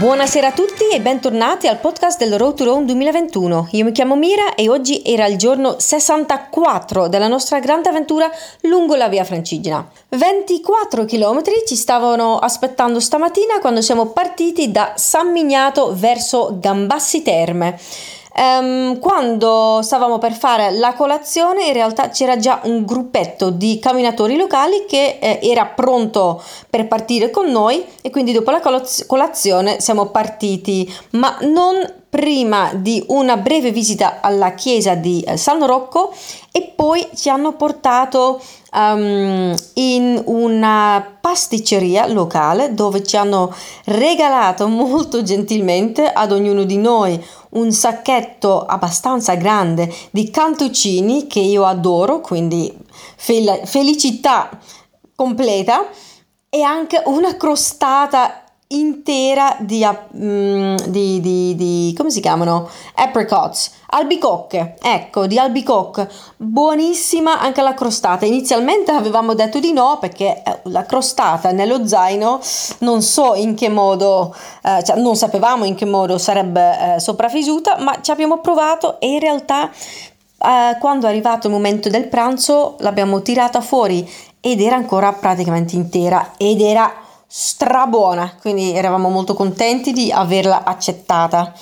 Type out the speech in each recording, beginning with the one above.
Buonasera a tutti e bentornati al podcast del Road to Rome 2021. Io mi chiamo Mira e oggi era il giorno 64 della nostra grande avventura lungo la via Francigena. 24 km ci stavano aspettando stamattina quando siamo partiti da San Mignato verso Gambassi Terme. Um, quando stavamo per fare la colazione, in realtà c'era già un gruppetto di camminatori locali che eh, era pronto per partire con noi e quindi dopo la colaz- colazione siamo partiti, ma non prima di una breve visita alla chiesa di eh, San Rocco e poi ci hanno portato um, in una pasticceria locale dove ci hanno regalato molto gentilmente ad ognuno di noi un sacchetto abbastanza grande di cantuccini che io adoro, quindi fel- felicità completa e anche una crostata intera di, um, di, di, di, come si chiamano? Apricots, albicocche, ecco, di albicocche, buonissima anche la crostata. Inizialmente avevamo detto di no perché eh, la crostata nello zaino non so in che modo, eh, cioè non sapevamo in che modo sarebbe eh, sopravvissuta, ma ci abbiamo provato e in realtà eh, quando è arrivato il momento del pranzo l'abbiamo tirata fuori ed era ancora praticamente intera ed era strabuona, quindi eravamo molto contenti di averla accettata.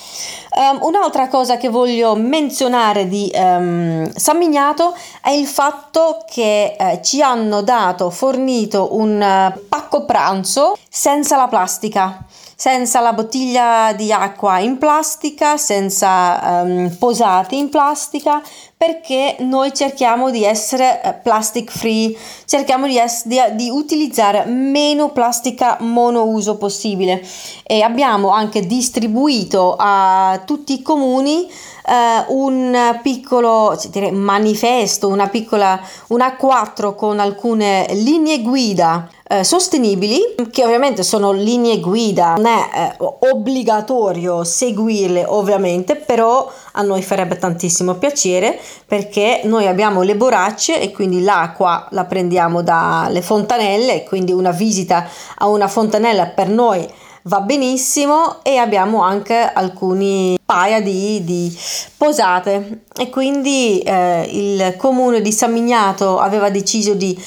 Um, un'altra cosa che voglio menzionare di um, San Mignato è il fatto che uh, ci hanno dato, fornito un uh, pacco pranzo senza la plastica senza la bottiglia di acqua in plastica, senza um, posati in plastica, perché noi cerchiamo di essere uh, plastic free, cerchiamo di, es- di, di, utilizzare meno plastica monouso possibile. E abbiamo anche distribuito a tutti i comuni uh, un piccolo direi, manifesto, una piccola, un A4 con alcune linee guida eh, sostenibili, che ovviamente sono linee guida, non è eh, obbligatorio seguirle ovviamente, però a noi farebbe tantissimo piacere perché noi abbiamo le boracce e quindi l'acqua la prendiamo dalle fontanelle, quindi una visita a una fontanella per noi va benissimo e abbiamo anche alcuni paia di, di posate. E quindi eh, il comune di San Mignato aveva deciso di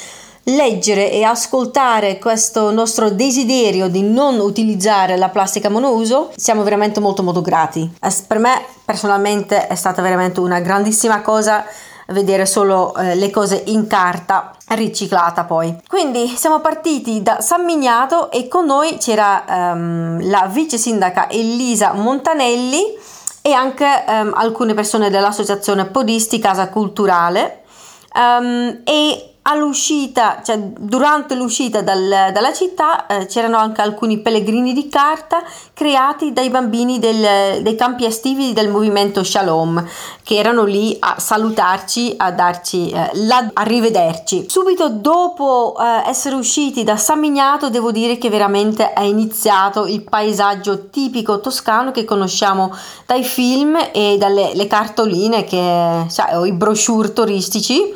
leggere e ascoltare questo nostro desiderio di non utilizzare la plastica monouso, siamo veramente molto molto grati. Per me personalmente è stata veramente una grandissima cosa vedere solo eh, le cose in carta riciclata poi. Quindi siamo partiti da San Mignato e con noi c'era um, la vice sindaca Elisa Montanelli e anche um, alcune persone dell'associazione Podisti Casa Culturale um, e all'uscita, cioè durante l'uscita dal, dalla città eh, c'erano anche alcuni pellegrini di carta creati dai bambini del, dei campi estivi del movimento Shalom che erano lì a salutarci, a darci eh, la arrivederci. Subito dopo eh, essere usciti da San Mignato devo dire che veramente è iniziato il paesaggio tipico toscano che conosciamo dai film e dalle cartoline che, cioè, o i brochure turistici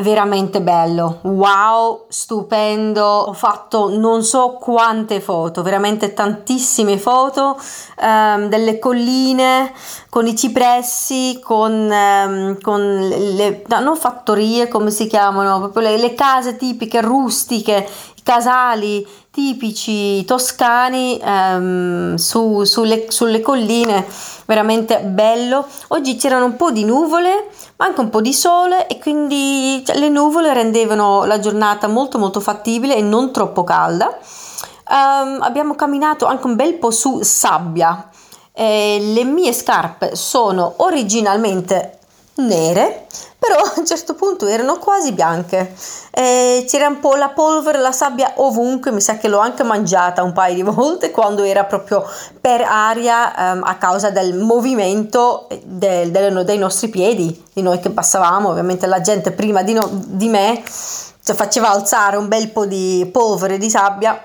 veramente bello, wow, stupendo, ho fatto non so quante foto, veramente tantissime foto ehm, delle colline con i cipressi, con, ehm, con le, no, non fattorie come si chiamano, proprio le, le case tipiche rustiche, i casali tipici toscani ehm, su, sulle, sulle colline, veramente bello. Oggi c'erano un po' di nuvole, ma anche un po' di sole e quindi cioè, le nuvole rendevano la giornata molto molto fattibile e non troppo calda. Um, abbiamo camminato anche un bel po' su sabbia. Eh, le mie scarpe sono originalmente nere, però a un certo punto erano quasi bianche. Eh, c'era un po' la polvere, la sabbia ovunque, mi sa che l'ho anche mangiata un paio di volte quando era proprio per aria ehm, a causa del movimento del, del, dei nostri piedi, di noi che passavamo, ovviamente la gente prima di, no, di me cioè, faceva alzare un bel po' di polvere, di sabbia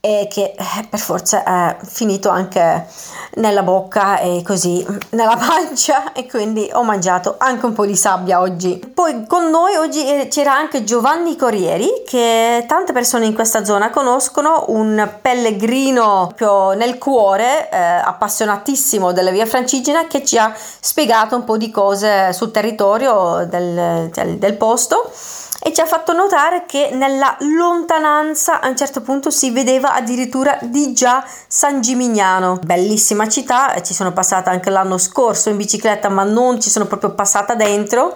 e che eh, per forza è finito anche nella bocca e così nella pancia e quindi ho mangiato anche un po' di sabbia oggi. Poi con noi oggi eh, c'era anche Giovanni Corrieri che tante persone in questa zona conoscono, un pellegrino proprio nel cuore, eh, appassionatissimo della via Francigena che ci ha spiegato un po' di cose sul territorio del, del, del posto e ci ha fatto notare che nella lontananza a un certo punto si vedeva addirittura di già San Gimignano. Bellissima città, ci sono passata anche l'anno scorso in bicicletta, ma non ci sono proprio passata dentro.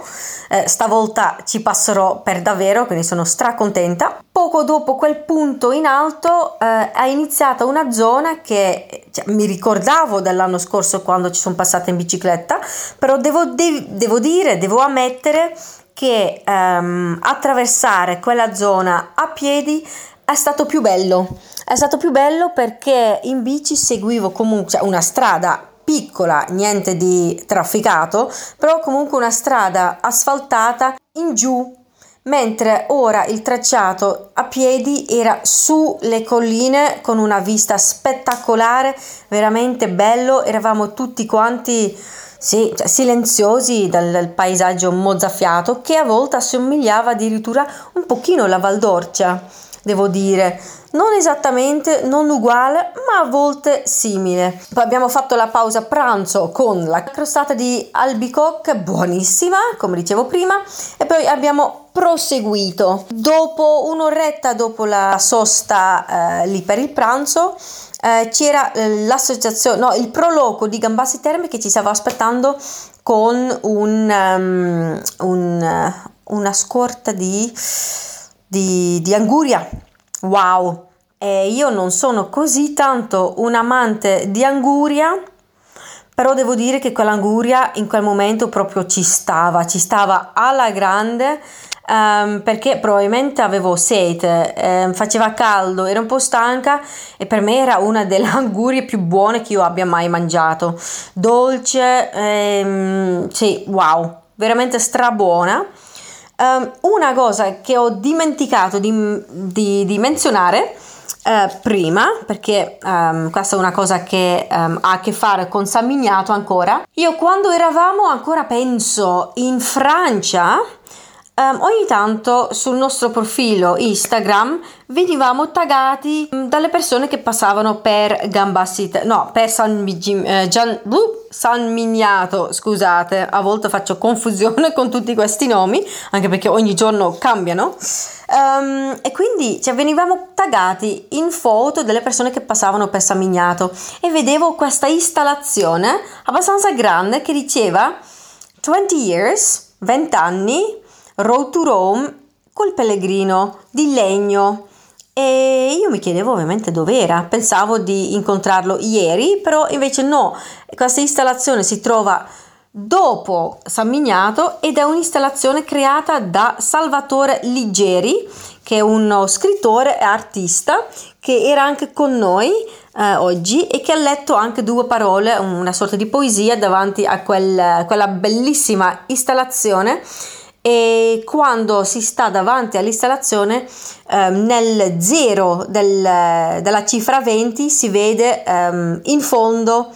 Eh, stavolta ci passerò per davvero, quindi sono stracontenta. Poco dopo quel punto in alto eh, è iniziata una zona che cioè, mi ricordavo dell'anno scorso quando ci sono passata in bicicletta, però devo, de- devo dire, devo ammettere che um, attraversare quella zona a piedi è stato più bello. È stato più bello perché in bici seguivo comunque cioè una strada piccola, niente di trafficato, però comunque una strada asfaltata in giù, mentre ora il tracciato a piedi era sulle colline con una vista spettacolare, veramente bello, eravamo tutti quanti sì, cioè, silenziosi dal, dal, paesaggio mozzafiato che a volte assomigliava addirittura un pochino alla Valdorcia, devo dire. Non esattamente, non uguale, ma a volte simile. Poi abbiamo fatto la pausa pranzo con la crostata di albicocca, buonissima, come dicevo prima, e poi abbiamo proseguito. Dopo un'oretta dopo la sosta eh, lì per il pranzo, eh, c'era eh, l'associazione, no, il proloco di Gambassi Terme che ci stava aspettando con un, um, un, uh, una scorta di, di, di anguria. Wow! E io non sono così tanto un amante di anguria, però devo dire che quell'anguria in quel momento proprio ci stava, ci stava alla grande um, perché probabilmente avevo sete, eh, faceva caldo, ero un po' stanca e per me era una delle angurie più buone che io abbia mai mangiato. Dolce, ehm, sì, wow, veramente strabuona. Um, una cosa che ho dimenticato di, di, di menzionare Uh, prima, perché um, questa è una cosa che um, ha a che fare con San Mignato ancora. Io quando eravamo ancora, penso, in Francia, Um, ogni tanto sul nostro profilo Instagram venivamo taggati um, dalle persone che passavano per Gambassit, no, per San, eh, Gian, uh, San Miniato, scusate, a volte faccio confusione con tutti questi nomi, anche perché ogni giorno cambiano. Um, e quindi cioè, venivamo taggati in foto delle persone che passavano per San Miniato e vedevo questa installazione abbastanza grande che diceva 20 years, 20 anni Road to Rome col pellegrino di legno. E io mi chiedevo ovviamente dove era, pensavo di incontrarlo ieri, però invece no, questa installazione si trova dopo San Mignato ed è un'installazione creata da Salvatore Liggeri, che è uno scrittore e artista che era anche con noi eh, oggi e che ha letto anche due parole, una sorta di poesia davanti a quel, quella bellissima installazione e quando si sta davanti all'installazione eh, nel zero del, della cifra 20 si vede ehm, in fondo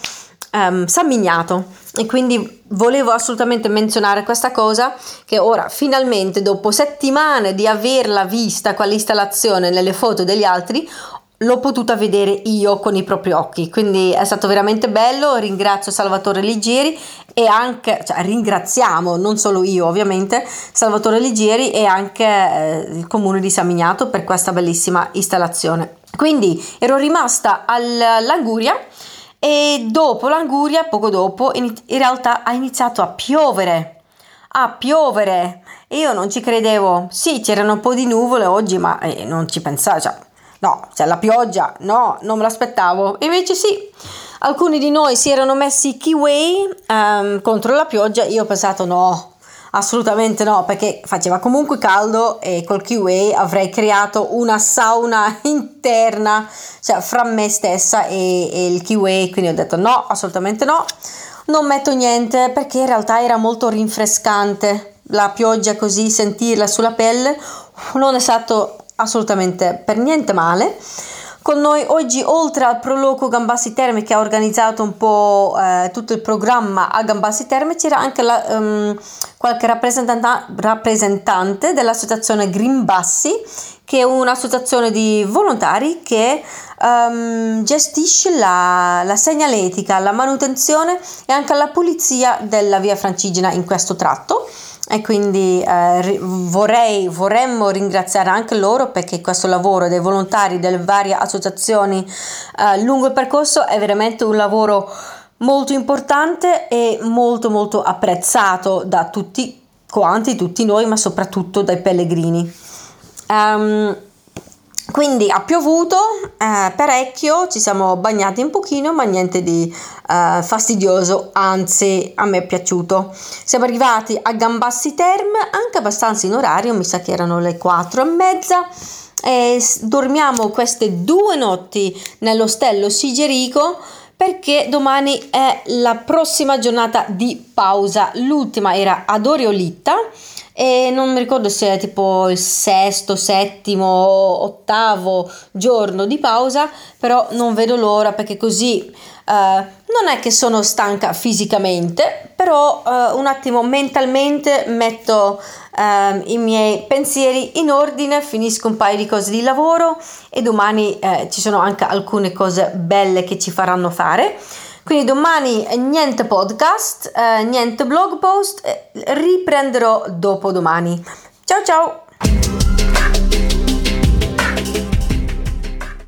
ehm, San Mignato. E quindi volevo assolutamente menzionare questa cosa che ora finalmente dopo settimane di averla vista quell'installazione nelle foto degli altri l'ho potuta vedere io con i propri occhi, quindi è stato veramente bello, ringrazio Salvatore Ligieri e anche, cioè ringraziamo, non solo io ovviamente, Salvatore Ligieri e anche eh, il comune di San Mignato per questa bellissima installazione. Quindi ero rimasta all'Anguria e dopo l'Anguria, poco dopo, in, in realtà ha iniziato a piovere, a piovere io non ci credevo, sì c'erano un po' di nuvole oggi ma eh, non ci pensavo, cioè No, cioè la pioggia, no, non me l'aspettavo. Invece sì, alcuni di noi si erano messi kiwi um, contro la pioggia, io ho pensato no, assolutamente no, perché faceva comunque caldo e col kiwi avrei creato una sauna interna, cioè fra me stessa e, e il kiwi, quindi ho detto no, assolutamente no. Non metto niente perché in realtà era molto rinfrescante la pioggia così sentirla sulla pelle non è stato assolutamente per niente male. Con noi oggi, oltre al Proloco Gambassi Terme che ha organizzato un po' eh, tutto il programma a Gambassi Terme, c'era anche la, um, qualche rappresentante dell'associazione Green Bassi, che è un'associazione di volontari che um, gestisce la, la, segnaletica, la manutenzione e anche la pulizia della via Francigena in questo tratto e quindi eh, vorrei, vorremmo ringraziare anche loro perché questo lavoro dei volontari delle varie associazioni eh, lungo il percorso è veramente un lavoro molto importante e molto molto apprezzato da tutti quanti, tutti noi, ma soprattutto dai pellegrini. Um, quindi ha piovuto eh, parecchio, ci siamo bagnati un pochino, ma niente di eh, fastidioso, anzi a me è piaciuto. Siamo arrivati a Gambassi Terme, anche abbastanza in orario, mi sa che erano le 4 e mezza. E dormiamo queste due notti nell'ostello Sigerico perché domani è la prossima giornata di pausa. L'ultima era ad Oriolitta e non mi ricordo se è tipo il sesto, settimo, ottavo giorno di pausa, però non vedo l'ora perché così uh, non è che sono stanca fisicamente, però uh, un attimo mentalmente metto uh, i miei pensieri in ordine, finisco un paio di cose di lavoro e domani ci sono anche alcune cose belle che ci faranno fare. Quindi domani niente podcast, eh, niente blog post, eh, riprenderò dopo domani. Ciao ciao!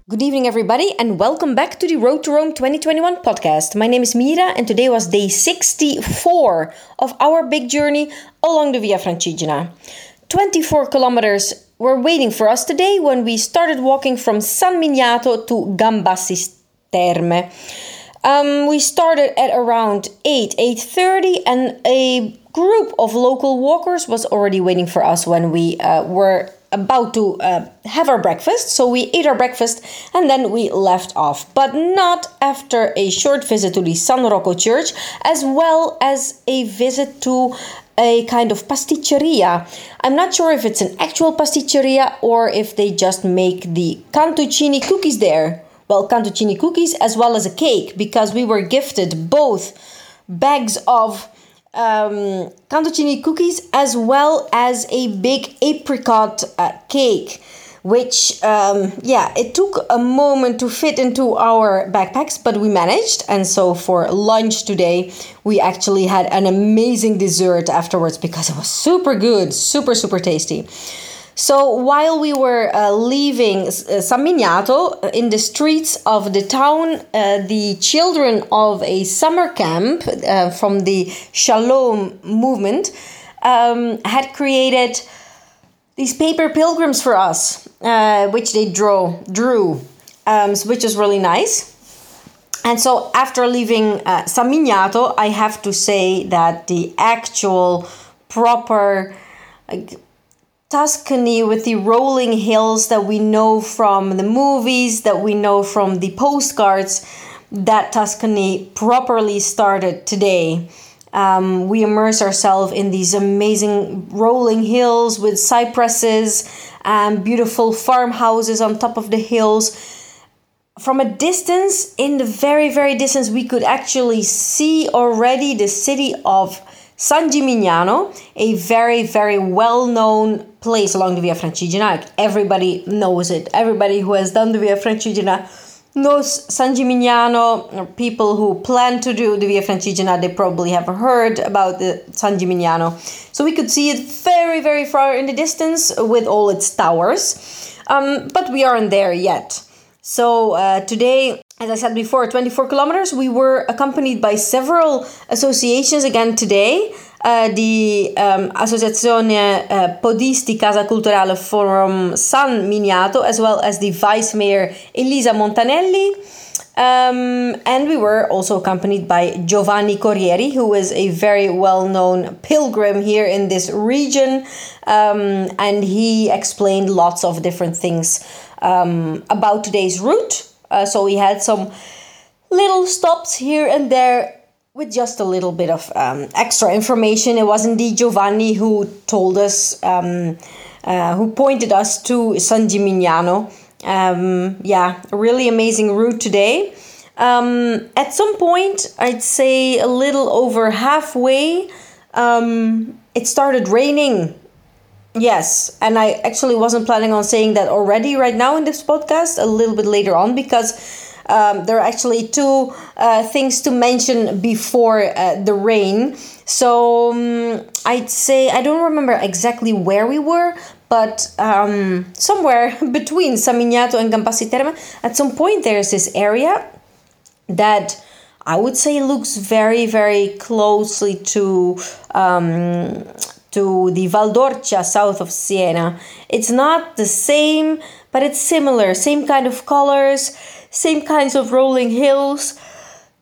Good evening, everybody, and welcome back to the Road to Rome 2021 podcast. My name is Mira, and today was day 64 of our big journey along the Via Francigena. 24 kilometers were waiting for us today when we started walking from San Miniato to Gambassi Terme. Um, we started at around 8, 8.30 and a group of local walkers was already waiting for us when we uh, were about to uh, have our breakfast. So we ate our breakfast and then we left off, but not after a short visit to the San Rocco Church, as well as a visit to a kind of pasticceria. I'm not sure if it's an actual pasticceria or if they just make the cantuccini cookies there well, cantuccini cookies as well as a cake because we were gifted both bags of um, cantuccini cookies as well as a big apricot uh, cake which um, yeah it took a moment to fit into our backpacks but we managed. And so for lunch today we actually had an amazing dessert afterwards because it was super good super super tasty so while we were uh, leaving uh, San Miniato uh, in the streets of the town, uh, the children of a summer camp uh, from the Shalom movement um, had created these paper pilgrims for us, uh, which they drew, drew, um, which is really nice. And so after leaving San Miniato, I have to say that the actual proper like, Tuscany with the rolling hills that we know from the movies, that we know from the postcards, that Tuscany properly started today. Um, we immerse ourselves in these amazing rolling hills with cypresses and beautiful farmhouses on top of the hills. From a distance, in the very, very distance, we could actually see already the city of San Gimignano, a very, very well known place along the Via Francigena. Like everybody knows it. Everybody who has done the Via Francigena knows San Gimignano. People who plan to do the Via Francigena, they probably have heard about the San Gimignano. So we could see it very, very far in the distance with all its towers. Um, but we aren't there yet. So uh, today as I said before, 24 kilometers. We were accompanied by several associations again today. Uh, the um, Associazione uh, Podisti Casa Culturale from San Miniato, as well as the Vice Mayor Elisa Montanelli. Um, and we were also accompanied by Giovanni Corrieri, who is a very well known pilgrim here in this region. Um, and he explained lots of different things um, about today's route uh, so we had some little stops here and there with just a little bit of um, extra information. It was indeed Giovanni who told us, um, uh, who pointed us to San Gimignano. um, yeah, really amazing route today. Um, at some point, I'd say a little over halfway, um, it started raining. Yes, and I actually wasn't planning on saying that already right now in this podcast, a little bit later on, because um, there are actually two uh, things to mention before uh, the rain. So um, I'd say, I don't remember exactly where we were, but um, somewhere between Samignato and Gambassi Terme, at some point there's this area that I would say looks very, very closely to um, to the Valdorcia south of Siena. It's not the same, but it's similar. Same kind of colors, same kinds of rolling hills.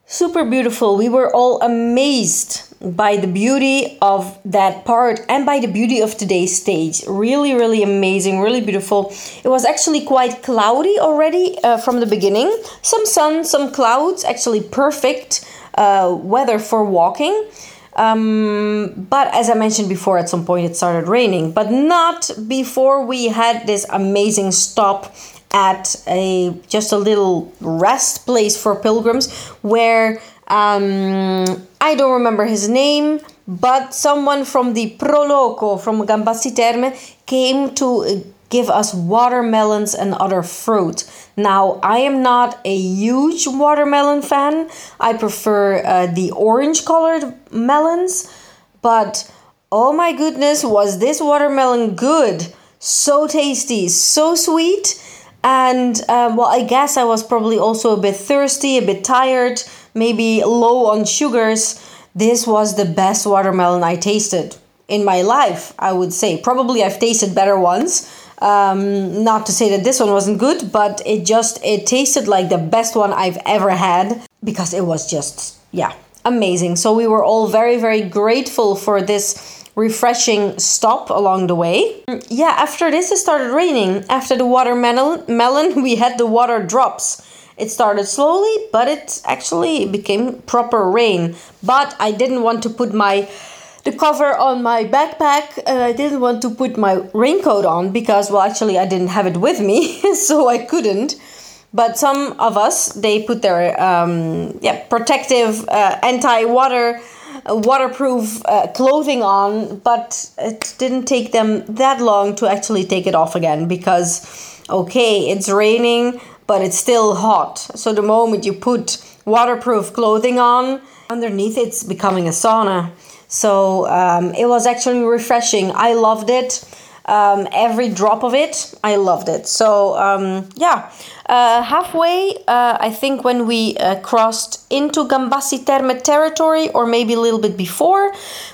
Super beautiful. We were all amazed by the beauty of that part and by the beauty of today's stage. Really, really amazing, really beautiful. It was actually quite cloudy already uh, from the beginning. Some sun, some clouds, actually perfect uh, weather for walking. Um, but as I mentioned before, at some point it started raining, but not before we had this amazing stop at a just a little rest place for pilgrims where um, I don't remember his name, but someone from the Proloco from Gambassi Terme came to give us watermelons and other fruit. Now, I am not a huge watermelon fan. I prefer uh, the orange colored melons, but oh my goodness, was this watermelon good! So tasty, so sweet. And uh, well, I guess I was probably also a bit thirsty, a bit tired maybe low on sugars, this was the best watermelon I tasted in my life, I would say. Probably I've tasted better ones. Um, not to say that this one wasn't good, but it just it tasted like the best one I've ever had because it was just yeah, amazing. So we were all very very grateful for this refreshing stop along the way. Yeah, after this it started raining. After the watermelon melon, we had the water drops. It started slowly, but it actually became proper rain. But I didn't want to put my the cover on my backpack and I didn't want to put my raincoat on because well actually I didn't have it with me so I couldn't but some of us they put their um, yeah protective uh, anti-water uh, waterproof uh, clothing on but it didn't take them that long to actually take it off again because okay it's raining but it's still hot. So the moment you put waterproof clothing on, underneath it's becoming a sauna. So um, it was actually refreshing. I loved it. Um, every drop of it, I loved it. So um, yeah, uh, halfway, uh, I think when we uh, crossed into Gambassi Terme territory, or maybe a little bit before,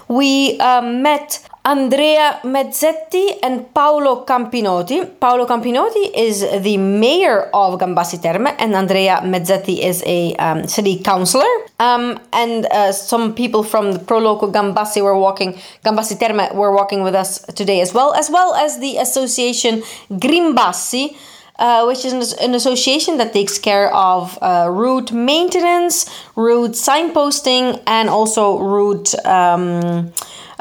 we uh, met Andrea Mezzetti and Paolo Campinotti. Paolo Campinotti is the mayor of Gambassi Terme, and Andrea Mezzetti is a um, city councillor. Um, and uh, some people from the Pro Loco Gambassi were walking, Gambassi Terme were walking with us today as well, as well as the association Grimbassi. Uh, which is an association that takes care of uh, route maintenance, route signposting, and also route um,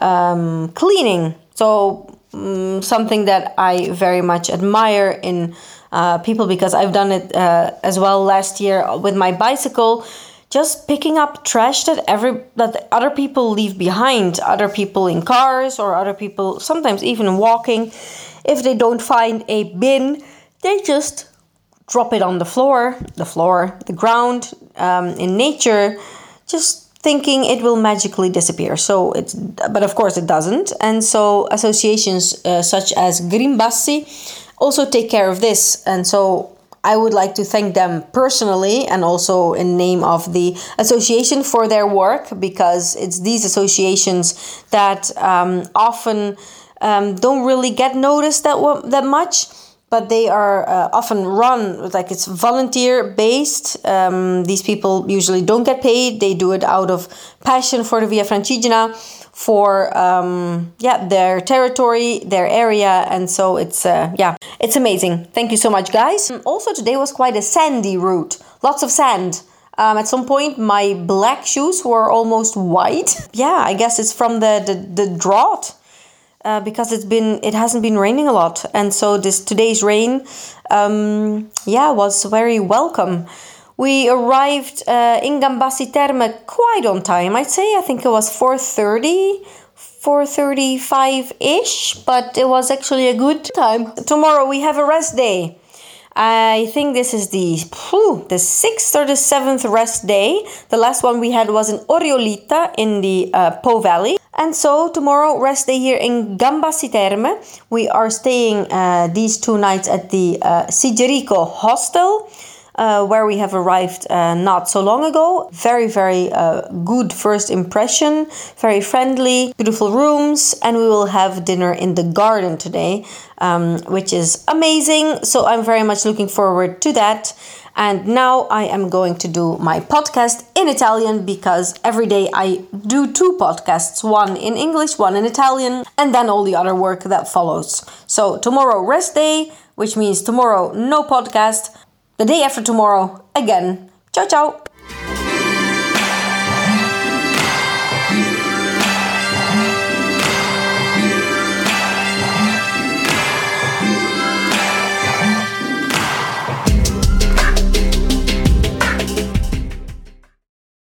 um, cleaning. So um, something that I very much admire in uh, people because I've done it uh, as well last year with my bicycle. Just picking up trash that every that other people leave behind, other people in cars or other people sometimes even walking. If they don't find a bin, they just drop it on the floor, the floor, the ground, um, in nature. Just thinking it will magically disappear. So it's, but of course it doesn't. And so associations uh, such as Grimbassi also take care of this. And so I would like to thank them personally and also in name of the association for their work because it's these associations that um, often um, don't really get noticed that that much but they are uh, often run like it's volunteer based. Um, these people usually don't get paid. They do it out of passion for the Via Francigena, for um, yeah their territory, their area, and so it's uh, yeah it's amazing. Thank you so much, guys. Also, today was quite a sandy route. Lots of sand. Um, at some point, my black shoes were almost white. yeah, I guess it's from the the, the drought uh, because it's been it hasn't been raining a lot, and so this today's rain, um, yeah, was very welcome. We arrived uh, in Gambassi Terme quite on time. I'd say I think it was four thirty. 4:35 ish, but it was actually a good time. Tomorrow we have a rest day. I think this is the the sixth or the seventh rest day. The last one we had was in Oriolita in the uh, Po Valley. And so tomorrow, rest day here in Gambassi Terme. We are staying uh, these two nights at the uh, Sigerico Hostel. Uh, where we have arrived uh, not so long ago. Very, very uh, good first impression, very friendly, beautiful rooms, and we will have dinner in the garden today, um, which is amazing. So I'm very much looking forward to that. And now I am going to do my podcast in Italian because every day I do two podcasts one in English, one in Italian, and then all the other work that follows. So tomorrow, rest day, which means tomorrow, no podcast the day after tomorrow again. Ciao ciao!